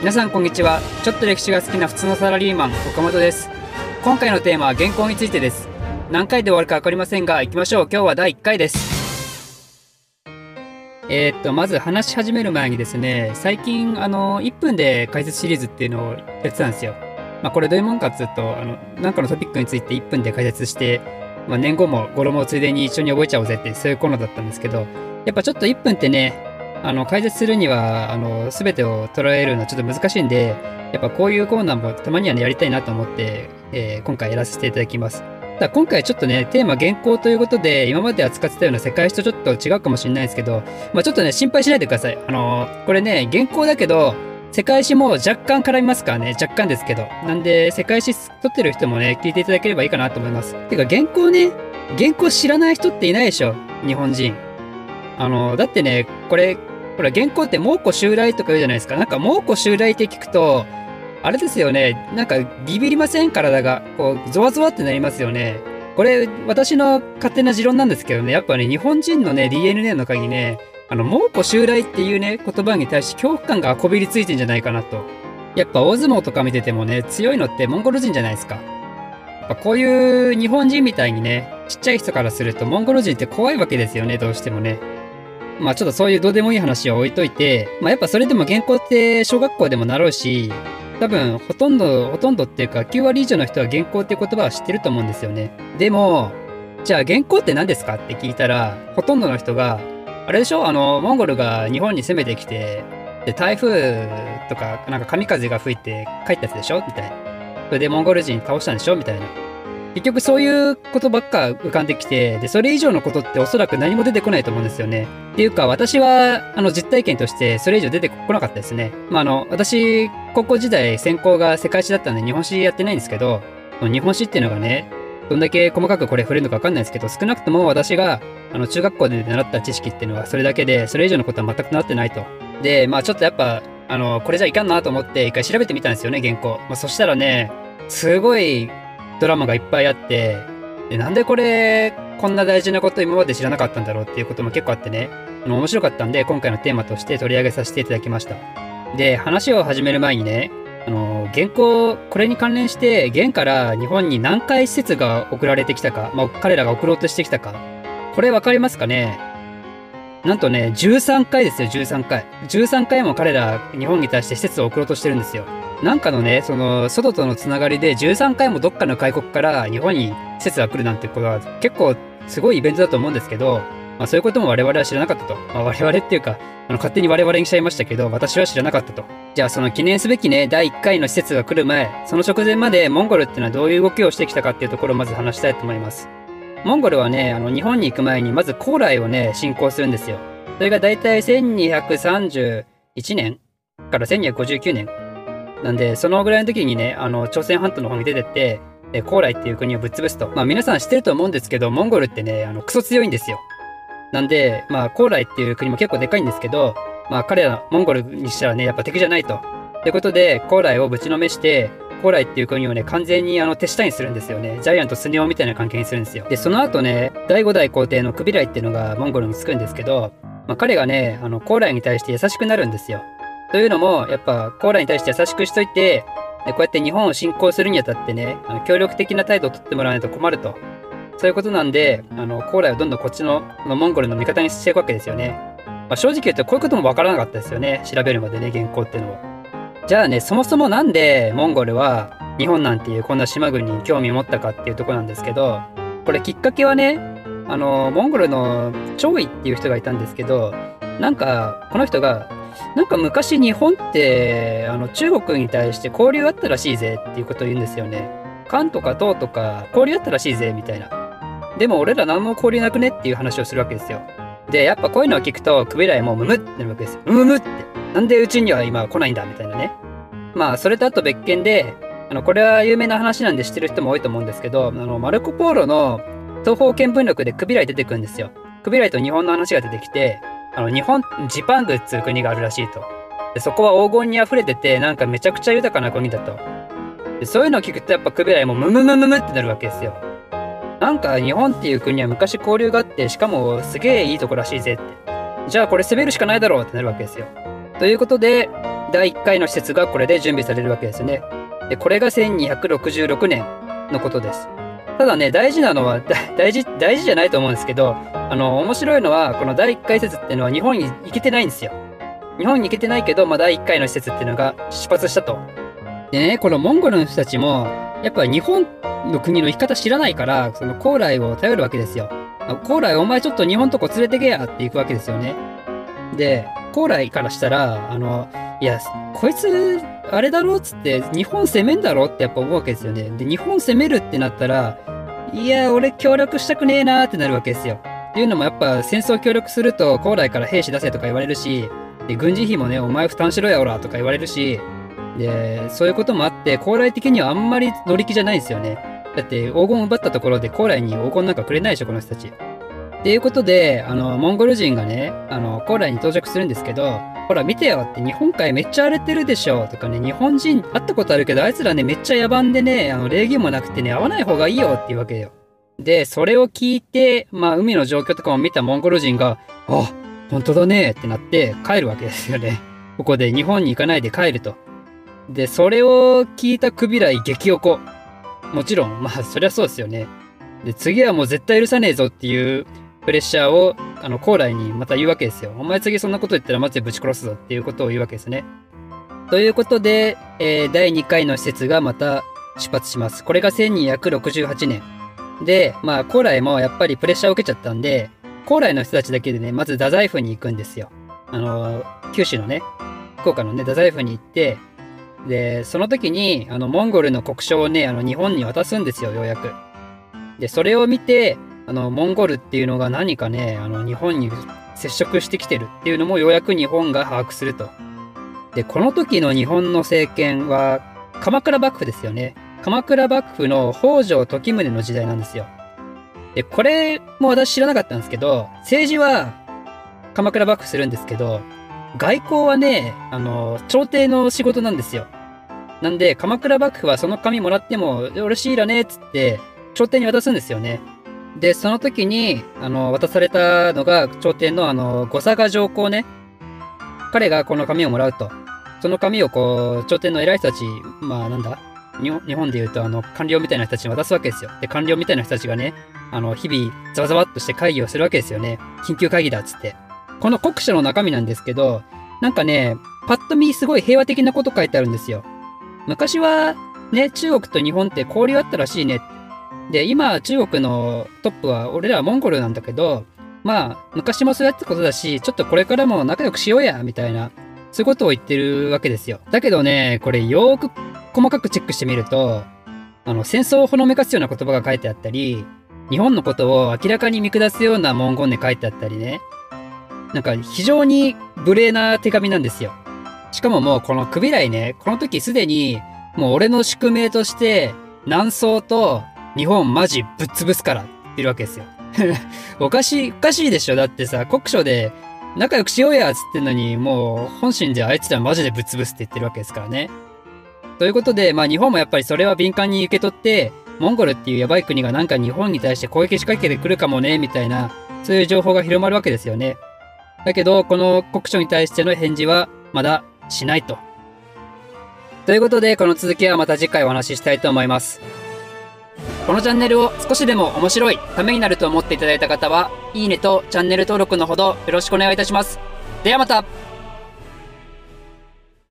皆さんこんにちは。ちょっと歴史が好きな普通のサラリーマン岡本です。今回のテーマは原稿についてです。何回で終わるか分かりませんが行きましょう。今日は第1回です。えー、っとまず話し始める前にですね最近あの1分で解説シリーズっていうのをやってたんですよ。まあこれどういうもんかっつうとあのなんかのトピックについて1分で解説してまあ、年後も語呂もついでに一緒に覚えちゃおうぜってそういうコーナーだったんですけどやっぱちょっと1分ってねあの解説するにはあの全てを捉えるのはちょっと難しいんでやっぱこういうコーナーもたまにはねやりたいなと思って、えー、今回やらせていただきます。だ今回ちょっとね、テーマ原稿ということで、今まで扱ってたような世界史とちょっと違うかもしれないですけど、まあちょっとね、心配しないでください。あのー、これね、原稿だけど、世界史も若干絡みますからね、若干ですけど。なんで、世界史撮ってる人もね、聞いていただければいいかなと思います。てか、原稿ね、原稿知らない人っていないでしょ、日本人。あのー、だってね、これ、ほら、原稿って猛虎襲来とか言うじゃないですか。なんか猛虎襲来って聞くと、あれですよね。なんかビビりません？体が。こう、ゾワゾワってなりますよね。これ、私の勝手な持論なんですけどね。やっぱね、日本人のね、DNA の鍵ね、あの、猛虎襲来っていうね、言葉に対して恐怖感がこびりついてんじゃないかなと。やっぱ大相撲とか見ててもね、強いのってモンゴル人じゃないですか。やっぱこういう日本人みたいにね、ちっちゃい人からするとモンゴル人って怖いわけですよね、どうしてもね。まあちょっとそういうどうでもいい話は置いといて、まあやっぱそれでも原稿って小学校でも習うし、多分ほとんど、ほとんどっていうか9割以上の人は原稿って言葉は知ってると思うんですよね。でも、じゃあ原稿って何ですかって聞いたら、ほとんどの人が、あれでしょ？あの、モンゴルが日本に攻めてきて、で、台風とか、なんか神風が吹いて帰ったやつでしょ？みたいな。それでモンゴル人倒したんでしょ？みたいな。結局そういうことばっか浮かんできて、で、それ以上のことっておそらく何も出てこないと思うんですよね。っていうか、私は、あの、実体験としてそれ以上出てこなかったですね。まあ、あの、私、高校時代専攻が世界史だったんで日本史やってないんですけど、日本史っていうのがね、どんだけ細かくこれ触れるのかわかんないですけど、少なくとも私が、あの、中学校で習った知識っていうのはそれだけで、それ以上のことは全くなってないと。で、まあちょっとやっぱ、あの、これじゃいかんなと思って一回調べてみたんですよね、原稿。まあそしたらね、すごいドラマがいっぱいあって、でなんでこれ、こんな大事なこと今まで知らなかったんだろうっていうことも結構あってね、あの面白かったんで、今回のテーマとして取り上げさせていただきました。で、話を始める前にね、あの、原稿、これに関連して、現から日本に何回施設が送られてきたか、まあ、彼らが送ろうとしてきたか、これ分かりますかね？なんとね、13回ですよ、13回。13回も彼ら、日本に対して施設を送ろうとしてるんですよ。なんかのね、その、外とのつながりで13回もどっかの外国から日本に施設が来るなんてことは結構すごいイベントだと思うんですけど、まあそういうことも我々は知らなかったと。まあ我々っていうか、あの勝手に我々にしちゃいましたけど、私は知らなかったと。じゃあその記念すべきね、第1回の施設が来る前、その直前までモンゴルっていうのはどういう動きをしてきたかっていうところをまず話したいと思います。モンゴルはね、あの日本に行く前にまず高麗をね、侵攻するんですよ。それが大体1231年から1259年なんで、そのぐらいの時にね、あの、朝鮮半島の方に出てって、え高麗っていう国をぶっ潰すと。まあ皆さん知ってると思うんですけど、モンゴルってね、あの、クソ強いんですよ。なんで、まあ、高麗っていう国も結構でかいんですけど、まあ彼ら、モンゴルにしたらね、やっぱ敵じゃないと。ということで、高麗をぶちのめして、高麗っていう国をね、完全にあの手下にするんですよね。ジャイアントスネ夫みたいな関係にするんですよ。で、その後ね、第5代皇帝のクビライっていうのがモンゴルにつくんですけど、まあ、彼がね、あの、高麗に対して優しくなるんですよ。というのも、やっぱ、コーラに対して優しくしといて、でこうやって日本を侵攻するにあたってね、あの協力的な態度をとってもらわないと困ると。そういうことなんで、あの、高麗をどんどんこっちののモンゴルの味方にしていくわけですよね。まあ、正直言うとこういうこともわからなかったですよね。調べるまでね、原稿っていうのは。じゃあね、そもそもなんでモンゴルは日本なんていうこんな島国に興味を持ったかっていうとこなんですけど、これきっかけはね、あの、モンゴルの張イっていう人がいたんですけど、なんか、この人がなんか昔日本ってあの中国に対して交流あったらしいぜっていうことを言うんですよね。漢とか唐とか交流あったらしいぜみたいな。でも俺ら何も交流なくねっていう話をするわけですよ。で、やっぱこういうのを聞くと、クビライもムムってなるわけですよ。ムムって。なんでうちには今来ないんだみたいなね。まあ、それとあと別件で、あの、これは有名な話なんで知ってる人も多いと思うんですけど、あの、マルコ・ポーロの東方見聞録でクビライ出てくるんですよ。クビライと日本の話が出てきて、あの、日本、ジパングっていう国があるらしいと。でそこは黄金に溢れてて、なんかめちゃくちゃ豊かな国だと。でそういうのを聞くとやっぱクビライもムムムムムってなるわけですよ。なんか日本っていう国は昔交流があって、しかもすげえいいとこらしいぜって。じゃあこれ攻めるしかないだろうってなるわけですよ。ということで、第1回の施設がこれで準備されるわけですね。で、これが1266年のことです。ただね、大事なのは、大事、大事じゃないと思うんですけど、あの、面白いのは、この第1回施設っていうのは日本に行けてないんですよ。日本に行けてないけど、まあ、第1回の施設っていうのが出発したと。でね、このモンゴルの人たちも、やっぱ日本の国の生き方知らないから、その高麗を頼るわけですよ。高麗お前ちょっと日本とこ連れてけやって行くわけですよね。で、高麗からしたら、あの、いや、こいつ、あれだろっつって、日本攻めんだろってやっぱ思うわけですよね。で、日本攻めるってなったら、いや、俺協力したくねえなーってなるわけですよ。っていうのもやっぱ戦争協力すると、高麗から兵士出せとか言われるし、で、軍事費もね、お前負担しろやおらとか言われるし、で、そういうこともあって、高麗的にはあんまり乗り気じゃないんですよね。だって黄金奪ったところで高麗に黄金なんかくれないでしょ、この人たち。っていうことで、あの、モンゴル人がね、あの、高麗に到着するんですけど、ほら見てよって日本海めっちゃ荒れてるでしょとかね、日本人会ったことあるけど、あいつらね、めっちゃ野蛮でね、あの、礼儀もなくてね、会わない方がいいよっていうわけよ。で、それを聞いて、まあ、海の状況とかも見たモンゴル人が、あ、本当だねってなって帰るわけですよね。ここで日本に行かないで帰ると。で、それを聞いたクビライ激おこ。もちろん、まあ、そりゃそうですよね。で、次はもう絶対許さねえぞっていうプレッシャーを、あの、高麗にまた言うわけですよ。お前次そんなこと言ったらマジでぶち殺すぞっていうことを言うわけですね。ということで、えー、第2回の施設がまた出発します。これが1268年。で、まあ、高麗もやっぱりプレッシャーを受けちゃったんで、高麗の人たちだけでね、まず太宰府に行くんですよ。あの、九州のね、福岡のね、太宰府に行って、で、その時に、あの、モンゴルの国章をね、あの、日本に渡すんですよ、ようやく。で、それを見て、あの、モンゴルっていうのが何かね、あの、日本に接触してきてるっていうのもようやく日本が把握すると。で、この時の日本の政権は、鎌倉幕府ですよね。鎌倉幕府の北条時宗の時代なんですよ。で、これも私知らなかったんですけど、政治は鎌倉幕府するんですけど、外交はね、あの、朝廷の仕事なんですよ。なんで、鎌倉幕府はその紙もらっても、よろしいらねっつって、朝廷に渡すんですよね。で、その時に、あの、渡されたのが、朝廷のあの、五佐賀上皇ね。彼がこの紙をもらうと。その紙をこう、朝廷の偉い人たち、まあなんだ日本で言うと、あの、官僚みたいな人たちに渡すわけですよ。で、官僚みたいな人たちがね、あの、日々、ざわざわっとして会議をするわけですよね。緊急会議だっつって。この国書の中身なんですけど、なんかね、パッと見すごい平和的なこと書いてあるんですよ。昔は、ね、中国と日本って交流あったらしいね。で、今、中国のトップは、俺らはモンゴルなんだけど、まあ、昔もそうやってことだし、ちょっとこれからも仲良くしようや、みたいな、そういうことを言ってるわけですよ。だけどね、これよーく細かくチェックしてみると、あの、戦争をほのめかすような言葉が書いてあったり、日本のことを明らかに見下すような文言で書いてあったりね、なんか非常に無礼な手紙なんですよ。しかももうこの首来ね、この時すでにもう俺の宿命として南宋と日本マジぶっ潰すからって言ってるわけですよ。おかしい、おかしいでしょだってさ、国書で仲良くしようやっつってんのに、もう本心であいつらマジでぶっ潰すって言ってるわけですからね。ということで、まあ日本もやっぱりそれは敏感に受け取って、モンゴルっていうやばい国がなんか日本に対して攻撃仕掛けてくるかもね、みたいな、そういう情報が広まるわけですよね。だけど、この国書に対しての返事はまだしないと。ということで、この続きはまた次回お話ししたいと思います。このチャンネルを少しでも面白い、ためになると思っていただいた方は、いいねとチャンネル登録のほどよろしくお願いいたします。ではまた